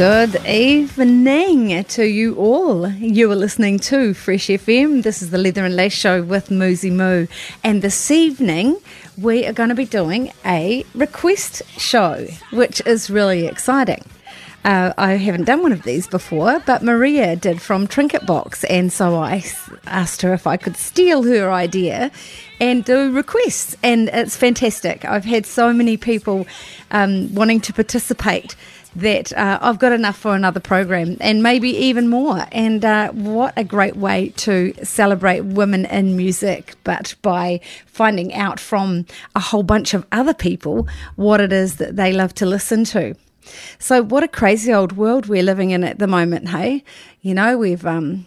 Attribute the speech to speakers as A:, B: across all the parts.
A: Good evening to you all. You are listening to Fresh FM. This is the Leather and Lace Show with Mouxsie Moux. And this evening, we are going to be doing a request show, which is really exciting. Uh, I haven't done one of these before, but Maria did from Trinket Box, and so I asked her if I could steal her idea and do requests, and it's fantastic. I've had so many people um, wanting to participate that uh, I've got enough for another program and maybe even more. And uh, what a great way to celebrate women in music, but by finding out from a whole bunch of other people what it is that they love to listen to. So, what a crazy old world we're living in at the moment, hey? You know, we've um,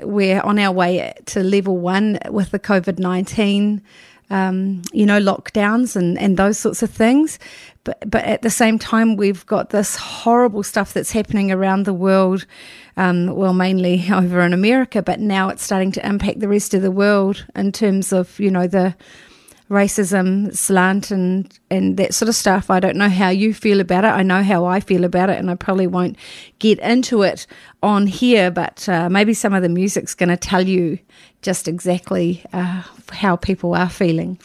A: we're on our way to level one with the COVID nineteen um, you know, lockdowns and, and those sorts of things. But, but at the same time, we've got this horrible stuff that's happening around the world. Um, well, mainly over in America, but now it's starting to impact the rest of the world in terms of, you know, the racism slant and and that sort of stuff. I don't know how you feel about it. I know how I feel about it, and I probably won't get into it on here. But uh, maybe some of the music's going to tell you just exactly uh, how people are feeling.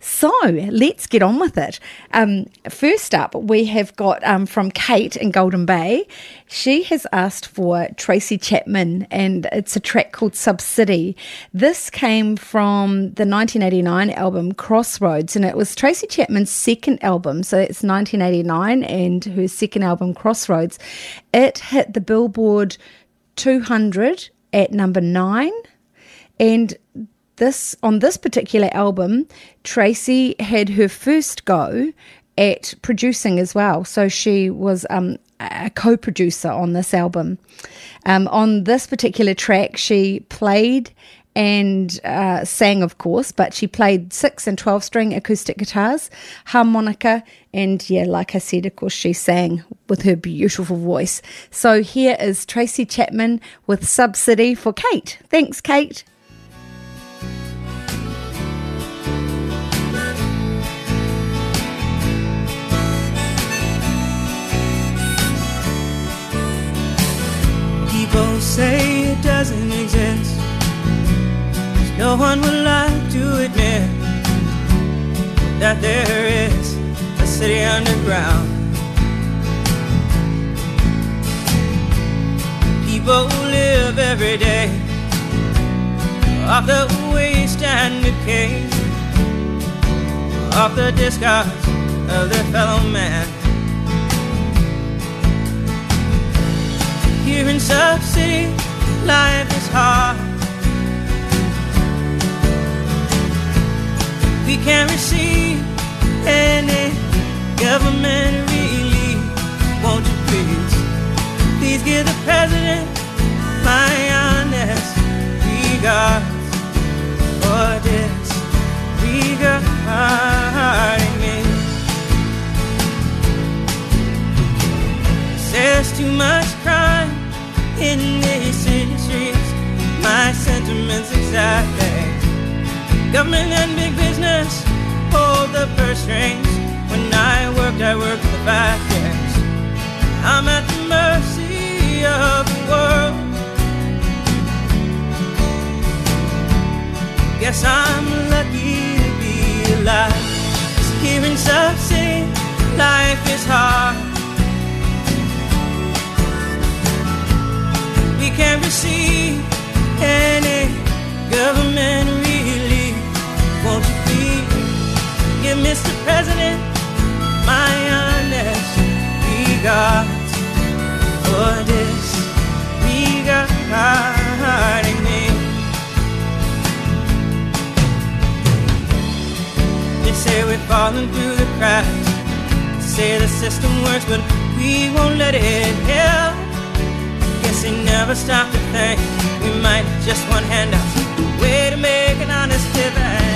A: So let's get on with it. Um, first up, we have got um, from Kate in Golden Bay. She has asked for Tracy Chapman, and it's a track called Subcity. This came from the 1989 album Crossroads, and it was Tracy Chapman's second album. So it's 1989 and her second album, Crossroads. It hit the Billboard 200 at number nine. And this on this particular album, Tracy had her first go at producing as well. So she was um, a co-producer on this album. Um, on this particular track, she played and uh, sang, of course, but she played six and 12 string acoustic guitars, harmonica, and yeah, like I said, of course, she sang with her beautiful voice. So here is Tracy Chapman with Subcity for Kate. Thanks, Kate.
B: No one would like to admit that there is a city underground. People live every day off the waste and decay, off the discards of their fellow man. Here in Sub City, life is hard. We can't receive any government relief. Won't you please, please give the president my honest regards for this regarding me. There's too much crime in these streets. My sentiments exactly. Government and big business hold the purse strings. When I work in the back, yes. I'm at the mercy of the world. Guess I'm lucky to be alive. Hearing some say life is hard. We can't receive any government. Won't you please give Mr. President my honest regards for this regarding me? They say we're falling through the cracks. They say the system works, but we won't let it help. Guess they never stop to think we might just want handouts. Way to make an honest living,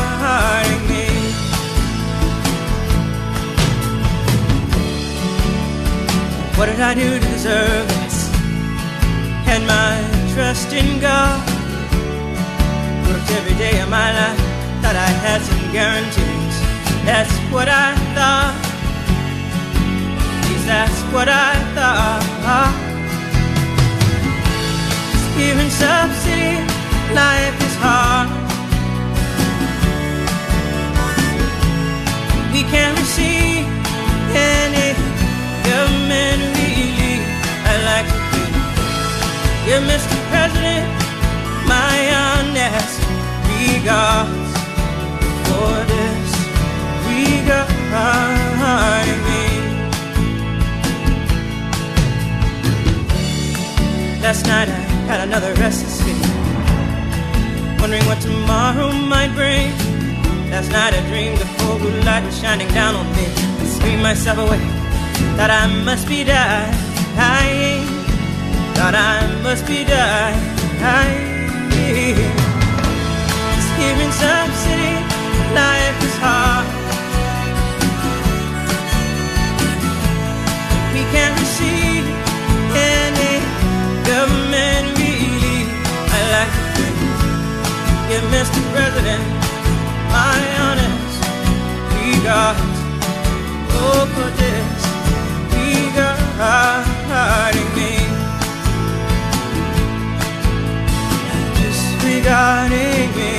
B: regarding me. What did I do to deserve this? And my trust in God worked every day of my life. Thought I had some guarantees. That's what I thought. Please, that's what I thought. Here in Sub City, life is hard. We can't receive any government relief. I'd like to please give Mr. President my honest regards for this regarding me. Last night I had another restless sleep, wondering what tomorrow might bring. Last night I dreamed the full blue light shining down on me. I screamed myself awake, thought I must be dying. Thought I must be dying. Just here in some city, life is hard. We can't receive any government relief. I like to please give Mr. President Mayonnaise, got me. Disregarding me,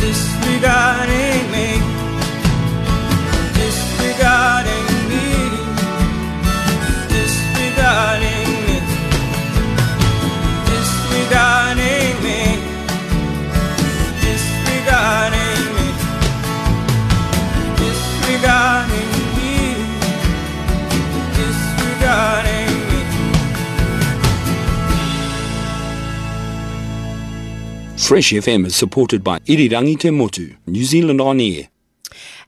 B: disregarding
C: Fresh FM is supported by Irirangi Te Motu, New Zealand On Air.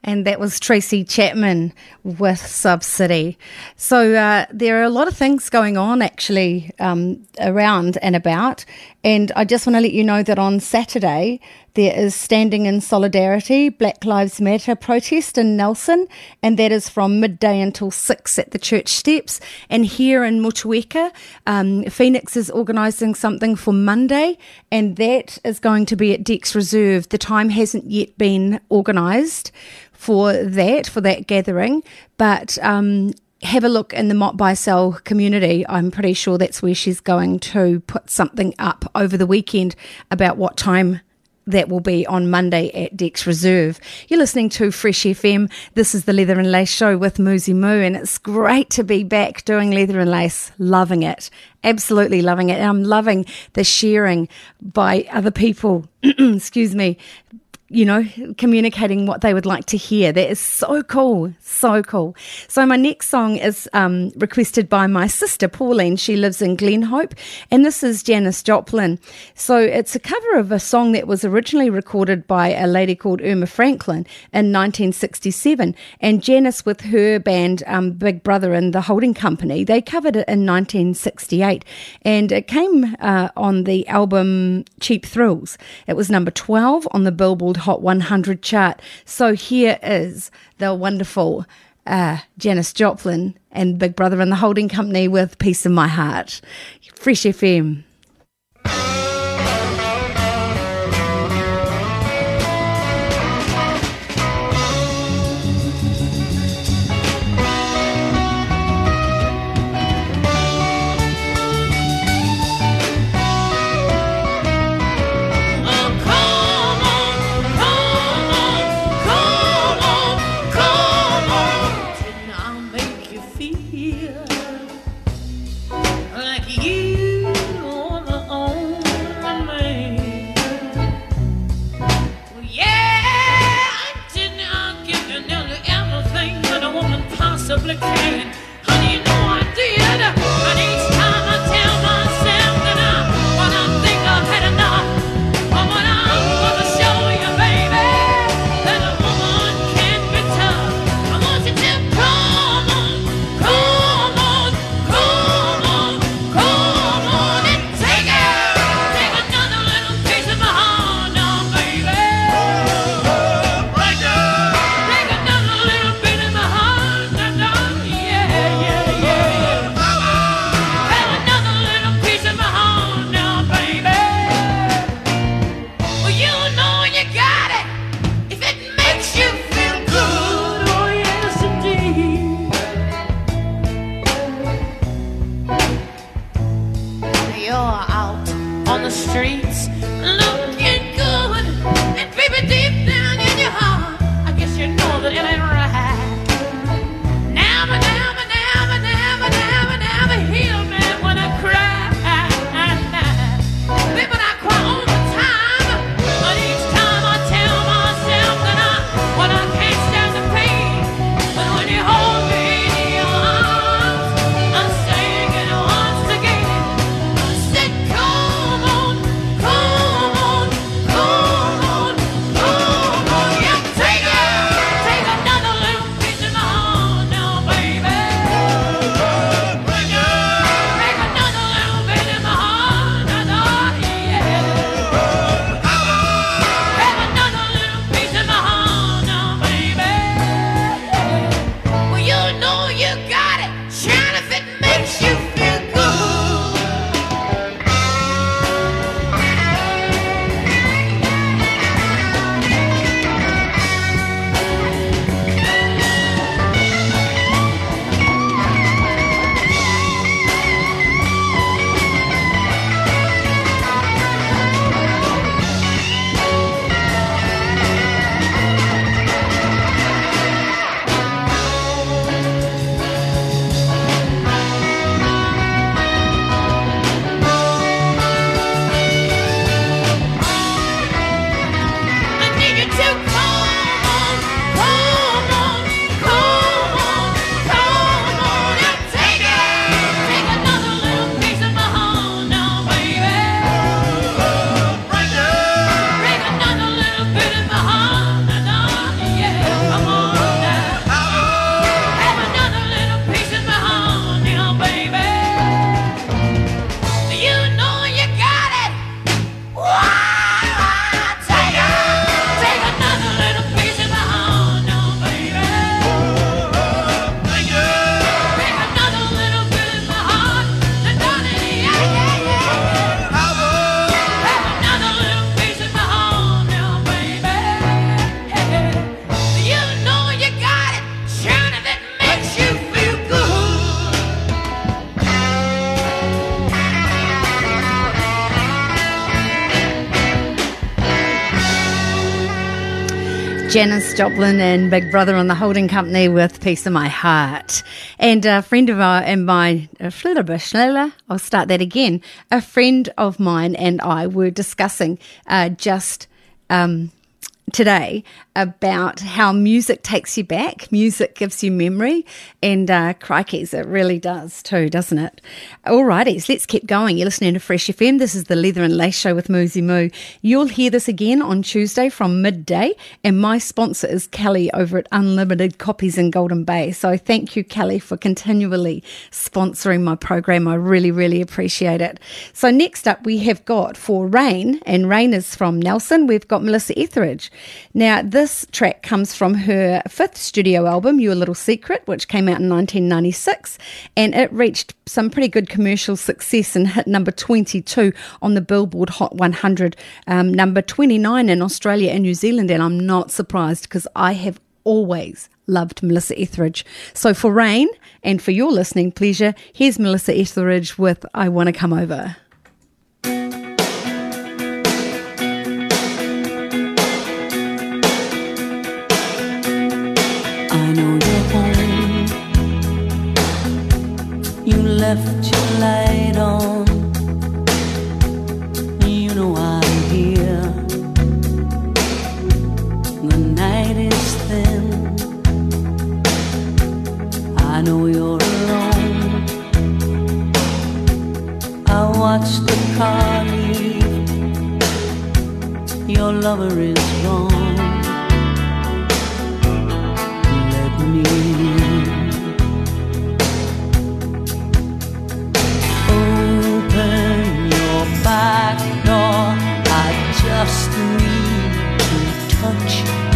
A: And that was Tracy Chapman with Subcity. So uh, there are a lot of things going on actually um, around and about. And I just want to let you know that on Saturday there is Standing in Solidarity Black Lives Matter protest in Nelson, and that is from midday until six at the church steps. And here in Motueka, um, Phoenix is organising something for Monday, and that is going to be at Decks Reserve. The time hasn't yet been organised for that for that gathering, but um, have a look in the Mott by community. I'm pretty sure that's where she's going to put something up over the weekend about what time that will be on Monday at Decks Reserve. You're listening to Fresh FM. This is the Leather and Lace Show with Mouxsie Moux, and it's great to be back doing Leather and Lace. Loving it. Absolutely loving it. And I'm loving the sharing by other people, excuse me,
D: you know, communicating what they would like to hear. That is so cool, so cool. So my next song is um, requested by my sister Pauline. She lives in Glenhope, and this is Janis Joplin. So it's a cover of a song that was originally recorded by a lady called Erma Franklin in 1967, and Janis with her band um, Big Brother and the Holding Company they covered it in 1968, and it came uh, on the album Cheap Thrills. It was number 12 on the Billboard Hot 100 chart. So here is the wonderful uh, Janis Joplin and Big Brother and the Holding Company with Piece of My Heart. Fresh FM. Janis Joplin and Big Brother on the Holding Company with Piece of My Heart. And a friend of mine and my, I'll start that again. A friend of mine and I were discussing uh, just um,
A: today about how music takes you back, music gives you memory, and uh, crikeys, it really does too, doesn't it? Alrighties, let's keep going. You're listening to Fresh FM. This is the Leather and Lace Show with Mouxsie Moux. You'll hear this again on Tuesday from midday, and my sponsor is Kelly over at Unlimited Copies in Golden Bay. So thank you, Kelly, for continually sponsoring my program. I really, really appreciate it. So next up, we have got for Rain, and Rain is from Nelson. We've got Melissa Etheridge. Now, this track comes from her fifth studio album, Your Little Secret, which came out in 1996, and it reached some pretty good commercial success and hit number 22 on the Billboard Hot 100, um, number 29 in Australia and New Zealand. And I'm not surprised because I have always loved Melissa Etheridge. So for Rain and for your listening pleasure, here's Melissa Etheridge with I Want to Come Over.
E: Left your light on. You know I'm here. The night is thin. I know you're alone. I watched the car leave. Your lover is gone. I just need to touch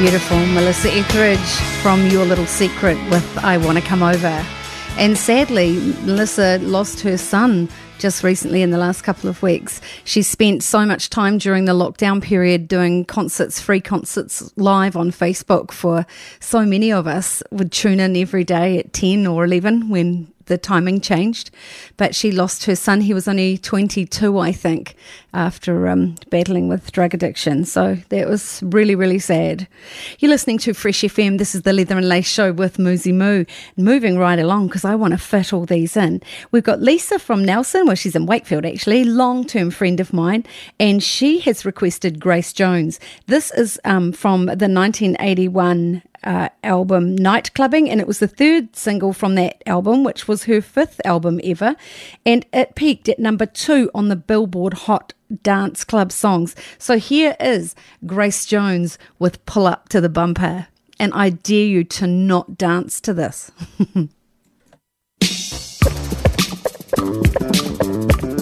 A: Beautiful. Melissa Etheridge from Your Little Secret with I Want to Come Over. And sadly, Melissa lost her son just recently in the last couple of weeks. She spent so much time during the lockdown period doing concerts, free concerts live on Facebook for so many of us would tune in every day at 10 or 11 when the timing changed. But she lost her son. He was only 22, I think, after um, battling with drug addiction. So that was really, really sad. You're listening to Fresh FM. This is the Leather and Lace Show with Mouxsie Moux. Moving right along because I want to fit all these in. We've got Lisa from Nelson. Well, she's in Wakefield actually, long term friend of mine, and she has requested Grace Jones. This is um, from the 1981 uh, album Nightclubbing, and it was the third single from that album, which was her fifth album ever, and it peaked at number two on the Billboard Hot Dance Club songs. So here is Grace Jones with Pull Up to the Bumper, and I dare you to not dance to this.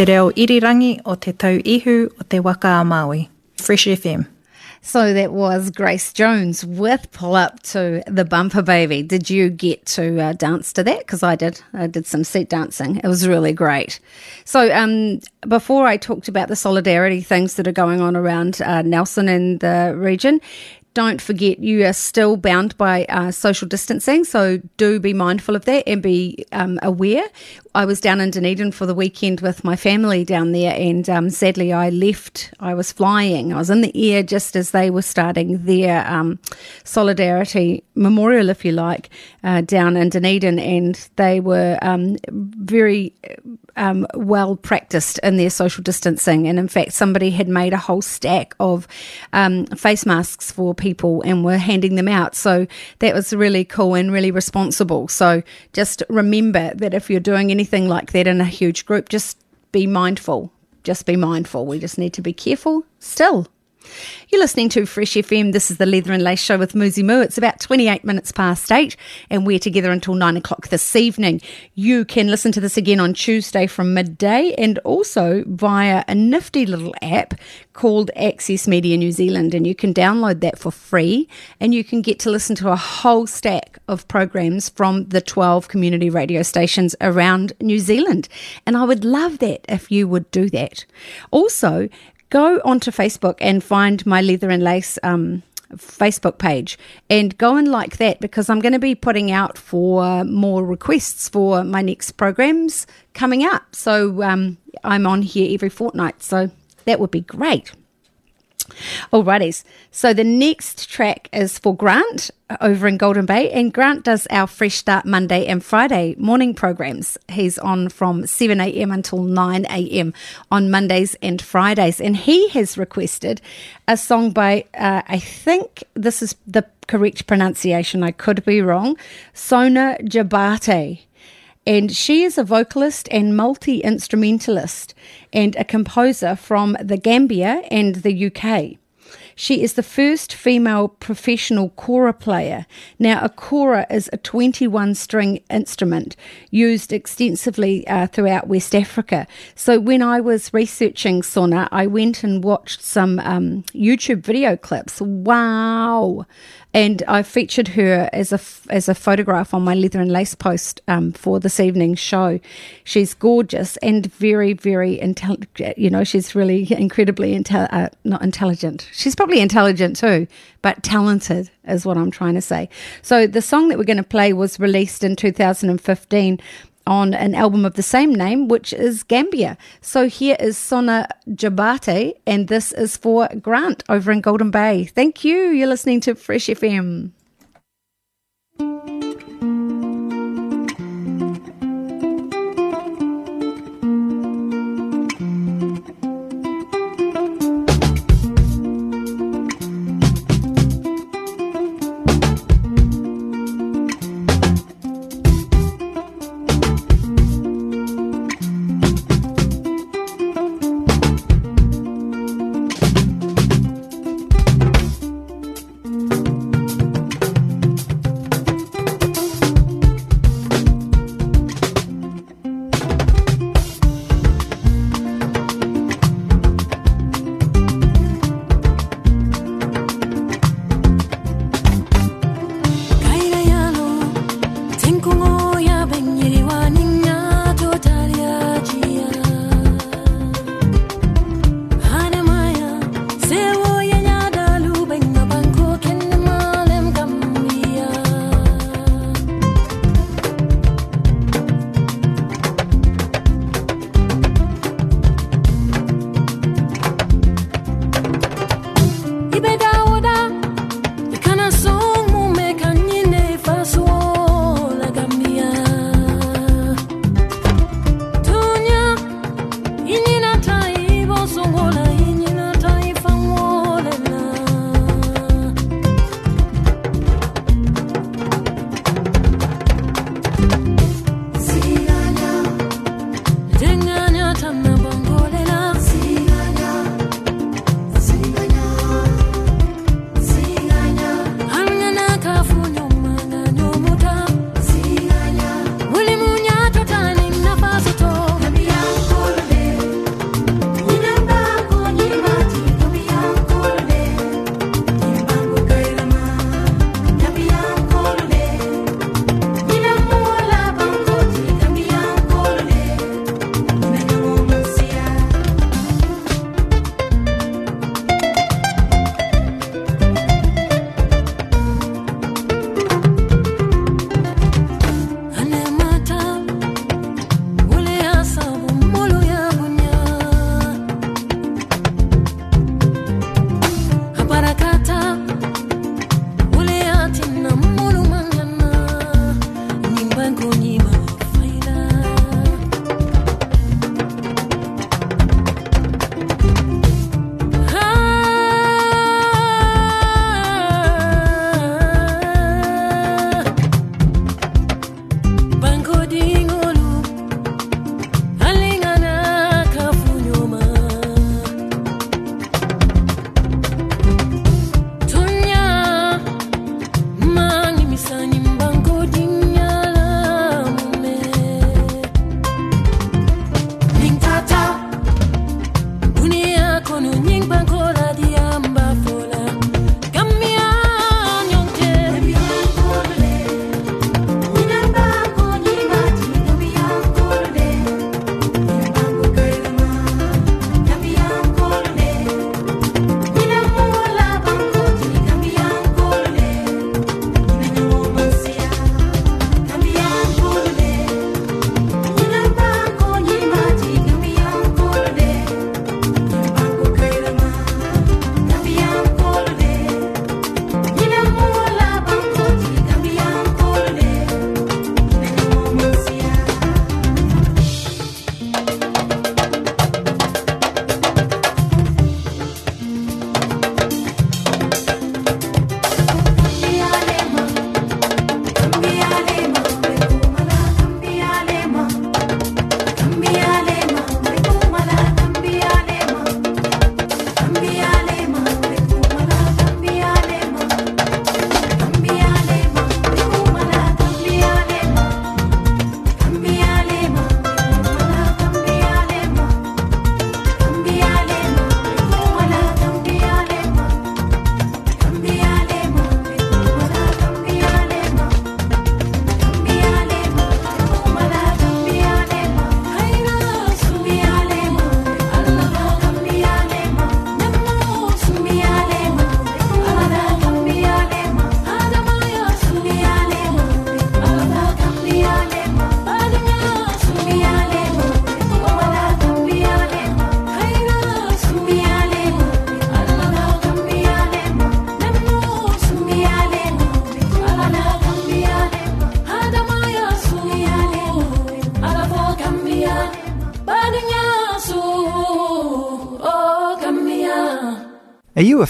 F: te reo irirangi o te tau ihu o te waka a Maui. Fresh FM.
A: So that was Grace Jones with Pull Up to the Bumper Baby. Did you get to uh, dance to that? Because I did. I did some seat dancing. It was really great. So um, before I talked about the solidarity things that are going on around uh, Nelson and the region, don't forget you are still bound by uh, social distancing, so do be mindful of that and be um, aware. I was down in Dunedin for the weekend with my family down there, and um, sadly, I left. I was flying. I was in the air just as they were starting their um, solidarity memorial, if you like, uh, down in Dunedin, and they were um, very um, well practiced in their social distancing. And in fact, somebody had made a whole stack of um, face masks for people and were handing them out. So that was really cool and really responsible. So just remember that if you're doing anything like that in a huge group, just be mindful. Just be mindful. We just need to be careful still. You're listening to Fresh FM. This is the Leather and Lace Show with Mouxsie Moux. It's about 28 minutes past eight, and we're together until nine o'clock this evening. You can listen to this again on Tuesday from midday and also via a nifty little app called Access Media New Zealand. And you can download that for free, and you can get to listen to a whole stack of programs from the 12 community radio stations around New Zealand. And I would love that if you would do that. Also, go onto Facebook and find my Leather and Lace um, Facebook page and go and like that because I'm going to be putting out for more requests for my next programs coming up. So um, I'm on here every fortnight, so that would be great. Alrighties. So the next track is for Grant over in Golden Bay, and Grant does our Fresh Start Monday and Friday morning programs. He's on from 7 a.m. until 9 a.m. on Mondays and Fridays, and he has requested a song by, uh, I think this is the correct pronunciation, I could be wrong, Sona Jobarteh and she is a vocalist and multi instrumentalist and a composer from the Gambia and the UK. She is the first female professional kora player. Now, a kora is a 21 string instrument used extensively uh, throughout West Africa. So, when I was researching Sona, I went and watched some um, YouTube video clips. Wow! And I featured her as a as a photograph on my leather and lace post um, for this evening's show. She's gorgeous and very very intelligent. You know, she's really incredibly intel- uh, not intelligent. She's probably intelligent too, but talented is what I'm trying to say. So the song that we're going to play was released in 2015 on an album of the same name, which is Gambia. So here is Sona Jobarteh, and this is for Grant over in Golden Bay. Thank you. You're listening to Fresh FM.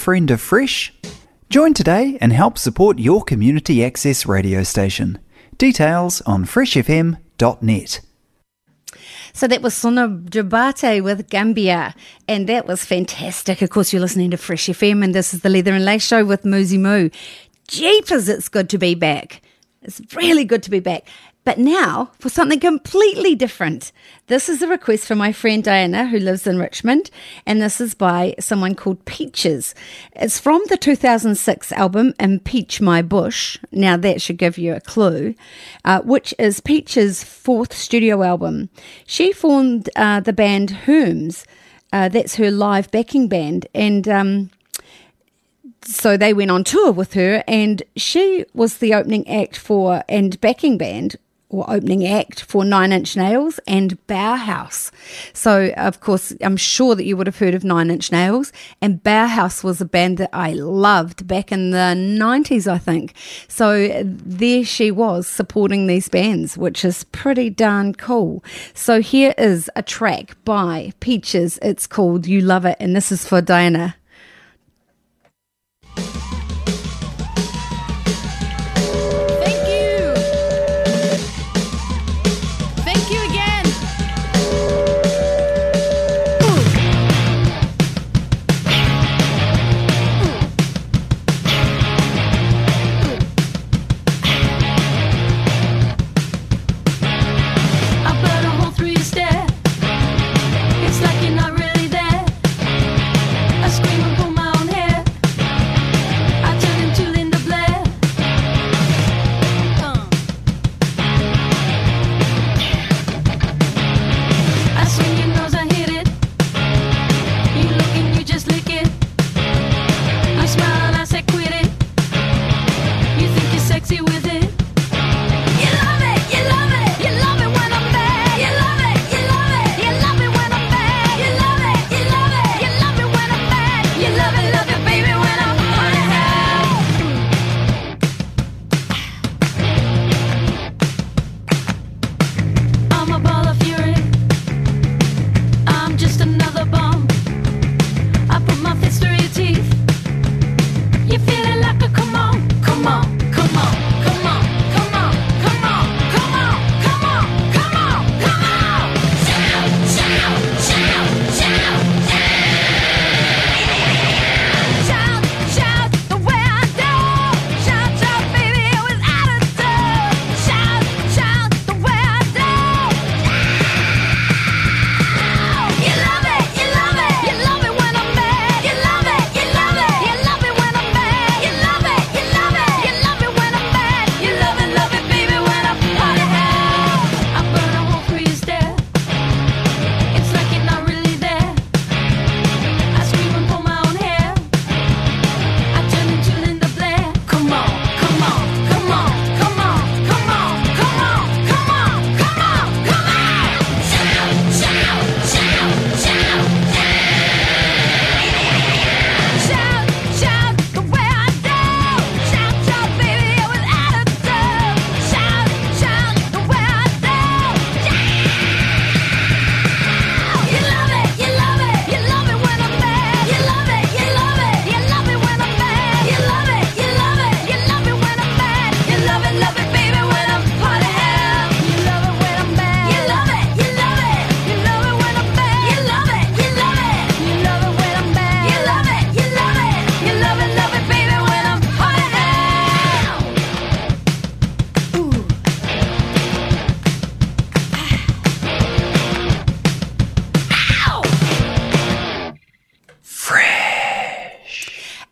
G: Friend of Fresh? Join today and help support your community access radio station. Details on freshfm.net.
A: So that was Sona Jobarteh with Gambia, and that was fantastic. Of course, you're listening to Fresh FM, and this is the Leather and Lace Show with Mouxsie Moux. Jeepers, it's good to be back. It's really good to be back. But now for something completely different. This is a request from my friend Diana, who lives in Richmond, and this is by someone called Peaches. It's from the 2006 album Impeach My Bush. Now, that should give you a clue, uh, which is Peaches' fourth studio album. She formed uh, the band Herms. Uh, that's her live backing band, and um, so they went on tour with her, and she was the opening act for and backing band or opening act for Nine Inch Nails and Bauhaus. So, of course, I'm sure that you would have heard of Nine Inch Nails, and Bauhaus was a band that I loved back in the 90s, I think. So, there she was supporting these bands, which is pretty darn cool. So, here is a track by Peaches. It's called You Love It, and this is for Diana.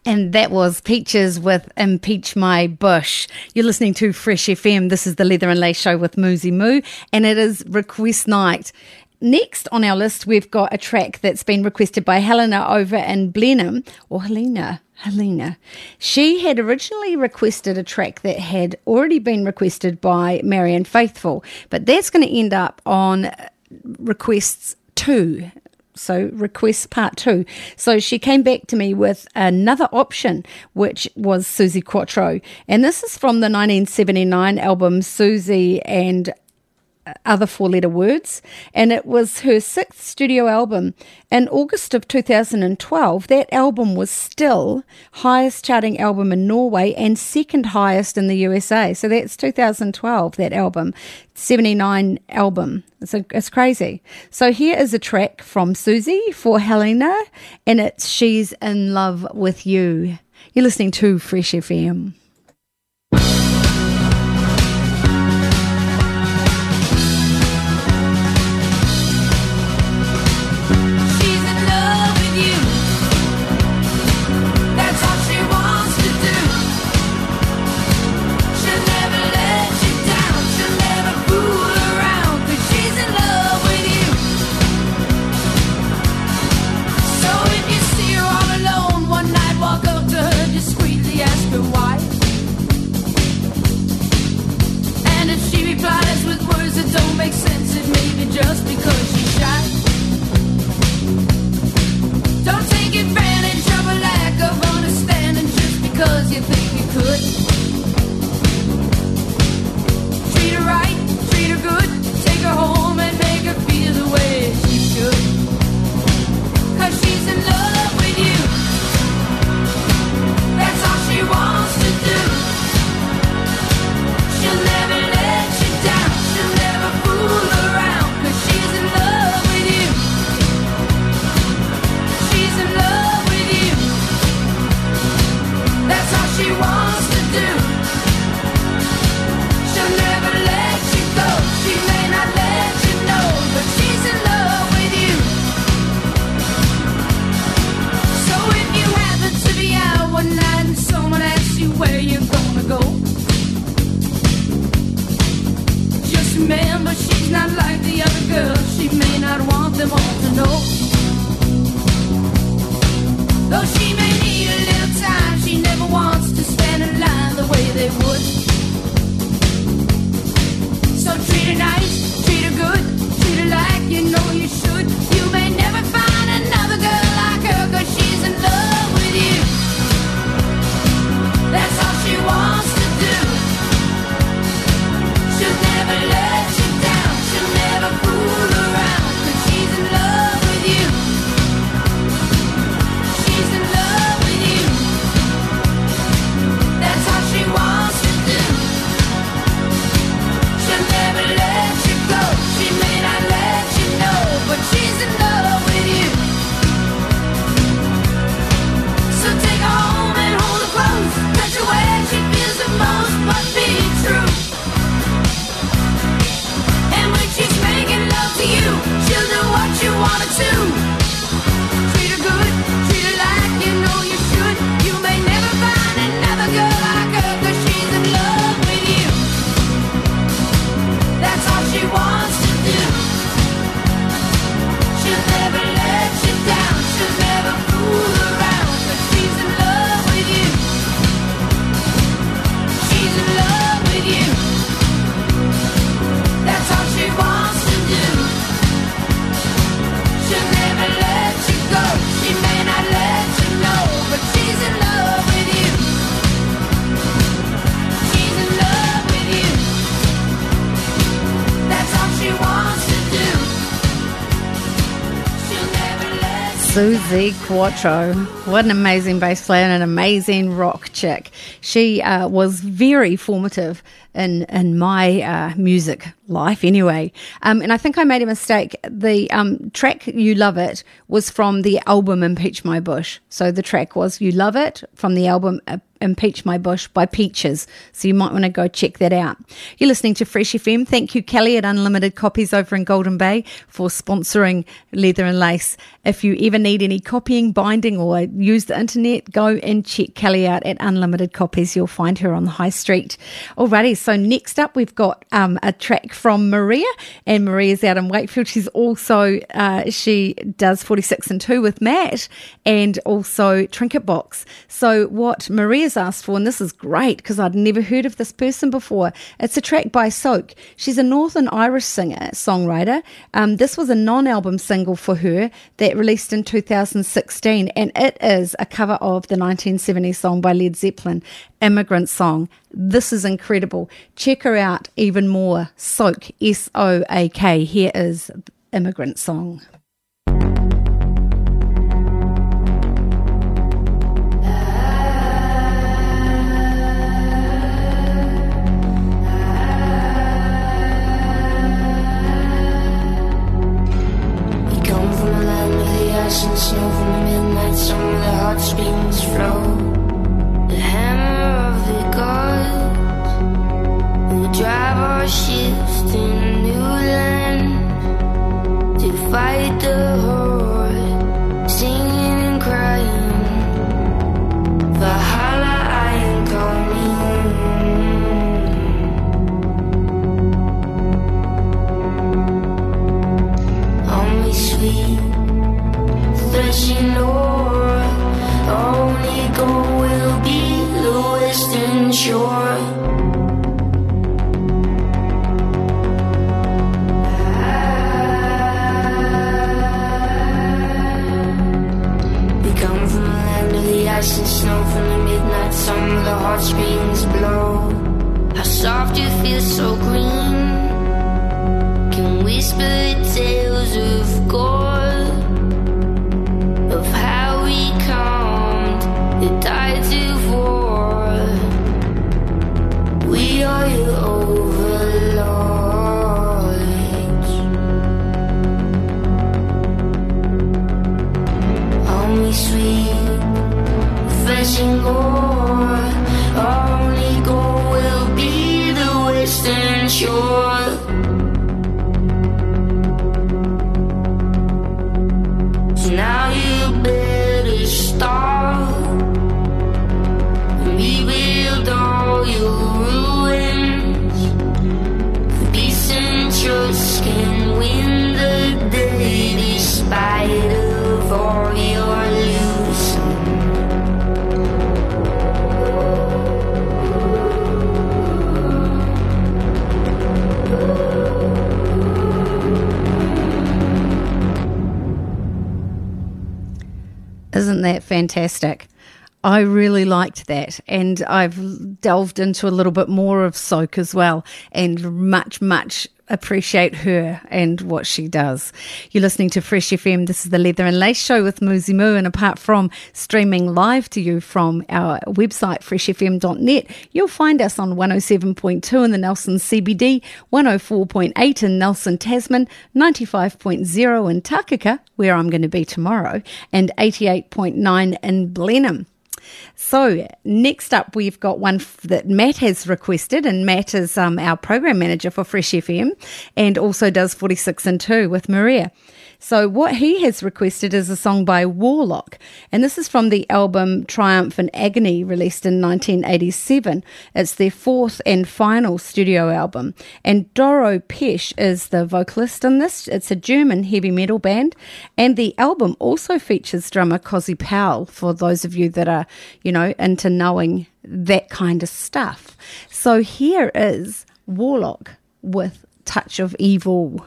H: And
A: that was Peaches with Impeach My Bush. You're listening to Fresh FM. This is the Leather and Lace Show with Mouxsie Moux, and it is request night. Next on our list, we've got a track that's been requested by Helena over in Blenheim, or Helena. Helena. She had originally requested a track that had already been requested by Marianne Faithfull, but that's going to end up on requests two. So, request part two. So, she came back to me with another option, which was Suzi Quatro. And this is from the 1979 album Susie and other four letter words. And it was her sixth studio album. In August of 2012, that album was still highest charting album in Norway and second highest in the USA. So that's 2012, that album. 79 album. It's, a, it's crazy. So here is a track from Suzi for Helena, and it's She's in Love with You. You're listening to Fresh FM.
H: To you, she'll do what you want her to.
A: Suzi Quatro. What an amazing bass player and an amazing rock chick. She uh, was very formative in in my uh, music life anyway. Um, and I think I made a mistake. The um, track You Love It was from the album Impeach My Bush. So the track was You Love It from the album uh, Impeach My Bush by Peaches. So you might want to go check that out. You're listening to Fresh FM. Thank you, Kelly at Unlimited Copies over in Golden Bay for sponsoring Leather and Lace. If you ever need any copying, binding, or use the internet, go and check Kelly out at Unlimited Copies. You'll find her on the high street. Alrighty, so next up we've got um, a track from Maria, and Maria's out in Wakefield. She's also uh, she does 46 and 2 with Matt, and also Trinket Box. So what Maria's Asked for, and this is great because I'd never heard of this person before. It's a track by Soak. She's a Northern Irish singer, songwriter. Um, this was a non album single for her that released in 2016, and it is a cover of the 1970 song by Led Zeppelin, Immigrant Song. This is incredible. Check her out even more. Soak, S O A K. Here is Immigrant Song.
I: Springs blow. How soft you feel, so green can whisper western
A: fantastic? I really liked that, and I've delved into a little bit more of Soak as well, and much, much appreciate her and what she does. You're listening to Fresh FM. This is the Leather and Lace Show with Mouxsie Moux, and apart from streaming live to you from our website, freshfm.net, you'll find us on 107.2 in the Nelson CBD, 104.8 in Nelson, Tasman, 95.0 in Takaka, where I'm going to be tomorrow, and 88.9 in Blenheim. So, next up, we've got one f- that Matt has requested, and Matt is um, our program manager for Fresh FM and also does 46 and 2 with Maria. So, what he has requested is a song by Warlock, and this is from the album Triumph and Agony, released in 1987. It's their fourth and final studio album, and Doro Pesch is the vocalist in this. It's a German heavy metal band, and the album also features drummer Cozy Powell, for those of you that are, you know, into knowing that kind of stuff. So, here is Warlock with Touch of Evil.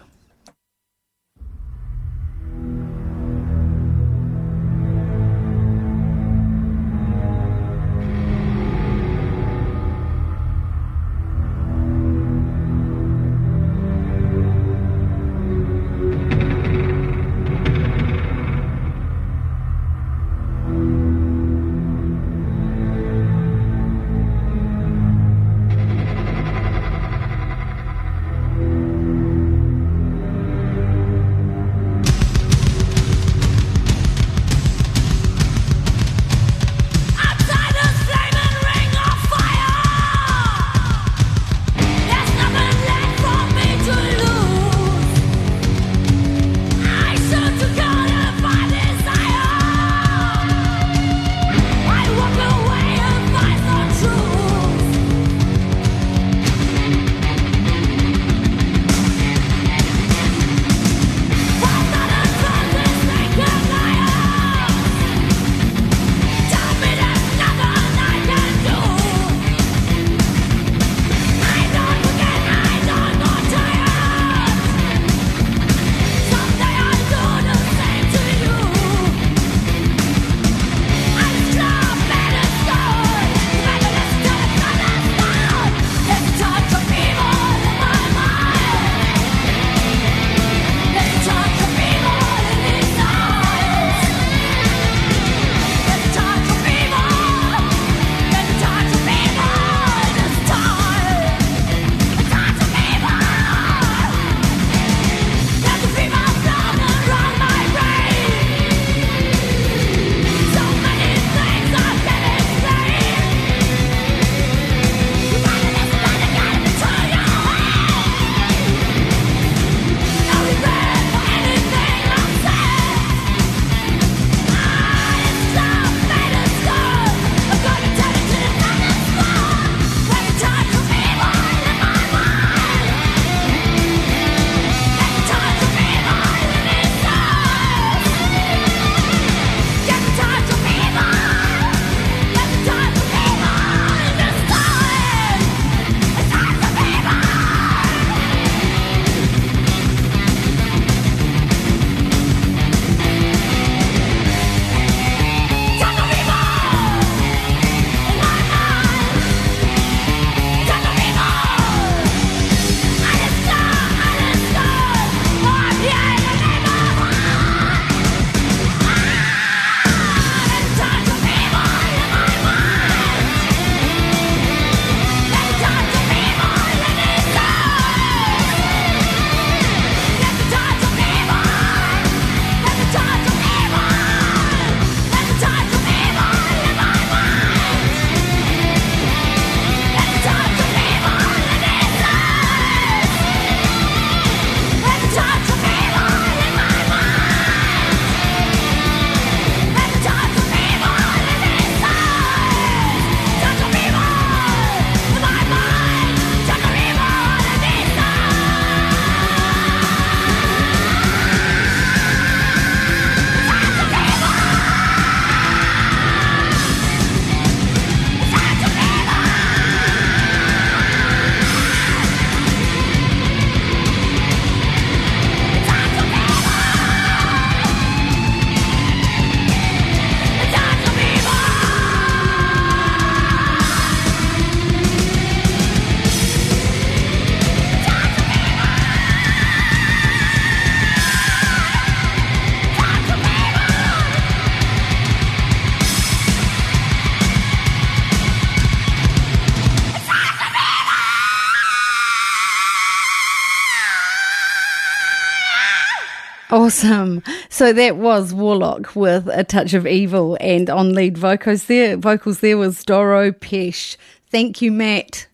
A: Awesome. So that was Warlock with a touch of evil, and on lead vocals there, vocals there was Doro Pesch. Thank you, Matt.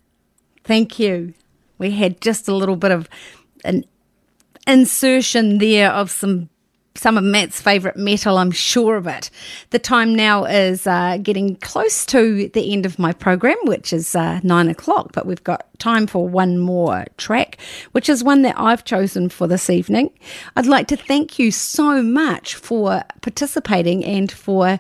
A: Thank you. We had just a little bit of an insertion there of some some of Matt's favourite metal, I'm sure of it. The time now is uh, getting close to the end of my program, which is uh, nine o'clock, but we've got time for one more track, which is one that I've chosen for this evening. I'd like to thank you so much for participating and for,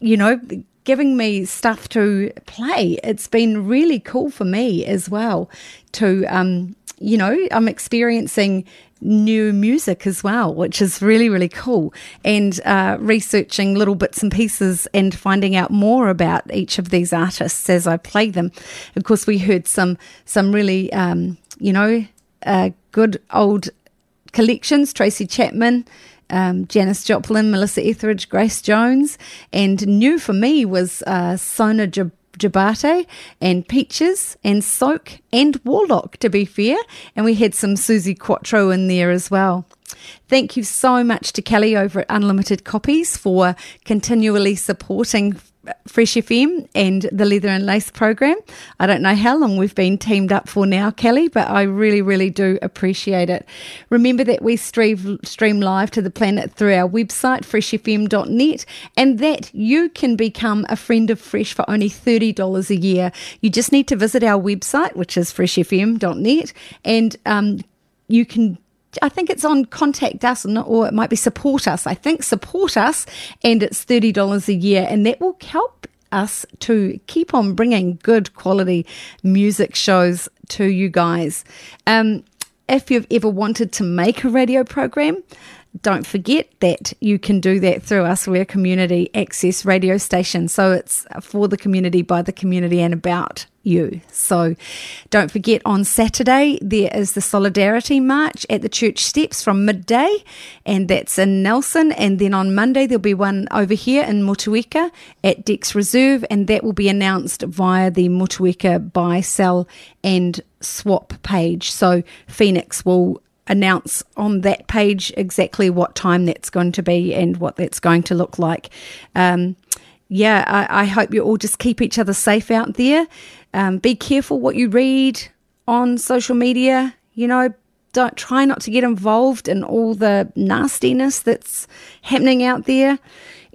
A: you know, giving me stuff to play. It's been really cool for me as well to, um, you know, I'm experiencing new music as well, which is really, really cool. And uh, researching little bits and pieces and finding out more about each of these artists as I play them. Of course, we heard some some really, um, you know, uh, good old collections. Tracy Chapman. Um, Janis Joplin, Melissa Etheridge, Grace Jones, and new for me was uh, Sona Jab- Jobarteh and Peaches and Soak and Warlock, to be fair. And we had some Suzi Quatro in there as well. Thank you so much to Kelly over at Unlimited Copies for continually supporting Fresh FM and the Leather and Lace program. I don't know how long we've been teamed up for now, Kelly, but I really, really do appreciate it. Remember that we stream, stream live to the planet through our website, freshfm.net, and that you can become a friend of Fresh for only $30 a year. You just need to visit our website, which is freshfm.net, and um, you can I think it's on contact us or it might be support us. I think support us and it's $30 a year and that will help us to keep on bringing good quality music shows to you guys. Um, if you've ever wanted to make a radio program, don't forget that you can do that through us. We're a community access radio station. So it's for the community, by the community, and about you. So don't forget on Saturday, there is the Solidarity March at the church steps from midday, and that's in Nelson. And then on Monday, there'll be one over here in Motueka at Decks Reserve, and that will be announced via the Motueka buy, sell, and swap page. So Phoenix will announce on that page exactly what time that's going to be and what that's going to look like. Um, yeah, I, I hope you all just keep each other safe out there. Um, be careful what you read on social media. You know, don't try not to get involved in all the nastiness that's happening out there.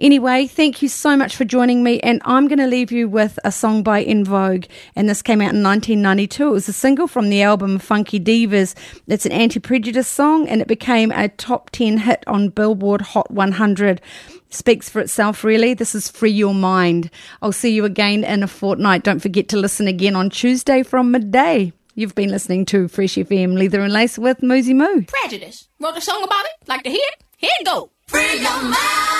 A: Anyway, thank you so much for joining me, and I'm going to leave you with a song by En Vogue, and this came out in 1992. It was a single from the album Funky Divas. It's an anti-prejudice song, and it became a top 10 hit on Billboard Hot 100. Speaks for itself, really. This is Free Your Mind. I'll see you again in a fortnight. Don't forget to listen again on Tuesday from midday. You've been listening to Fresh FM Leather and Lace with Mouxsie Moux.
J: Prejudice. Wrote a song about it? Like to hear it? Here it go. Free your mind.